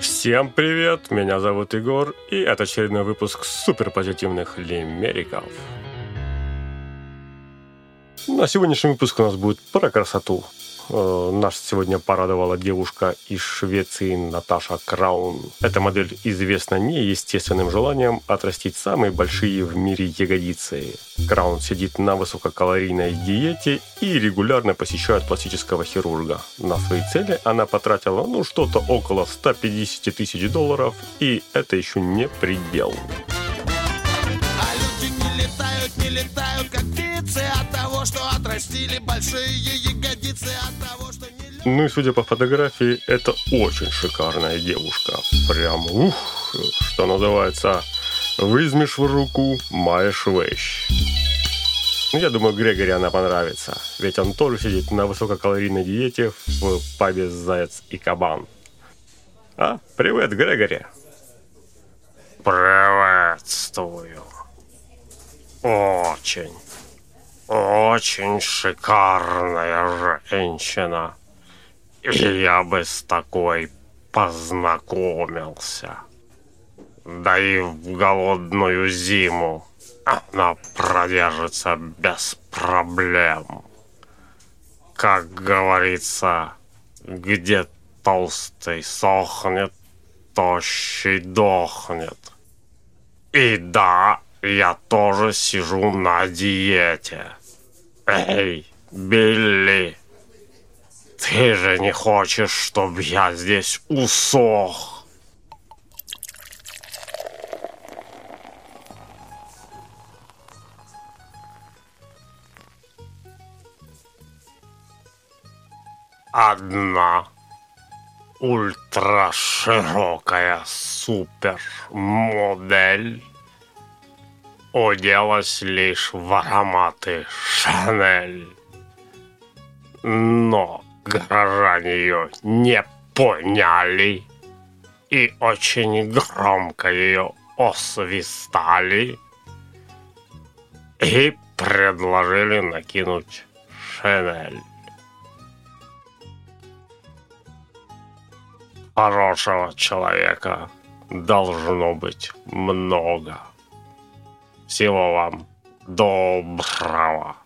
Всем привет, меня зовут Егор, и это очередной выпуск суперпозитивных лимериков. На сегодняшний выпуск у нас будет про красоту. Э, нас сегодня порадовала девушка из Швеции Наташа Краун. Эта модель известна неестественным желанием отрастить самые большие в мире ягодицы. Краун сидит на высококалорийной диете и регулярно посещает пластического хирурга. На свои цели она потратила ну что-то около 150 тысяч долларов, и это еще не предел. Летают, не летают, как птицы От того, что отрастили большие ягодицы От того, что не летают Ну и судя по фотографии, это очень шикарная девушка. Прям ух, что называется, возьмешь в руку, маешь вещь. Ну, я думаю, Грегори она понравится, ведь он тоже сидит на высококалорийной диете в пабе «Заяц и кабан». А, привет, Грегори. Приветствую. Очень, очень шикарная женщина. И я бы с такой познакомился. Да и в голодную зиму она продержится без проблем. Как говорится, где толстый сохнет, тощий дохнет. И да, я тоже сижу на диете. Эй, Билли, ты же не хочешь, чтобы я здесь усох? Одна ультраширокая супермодель оделась лишь в ароматы Шанель. Но горожане ее не поняли и очень громко ее освистали и предложили накинуть Шанель. Хорошего человека должно быть много. Всего вам доброго.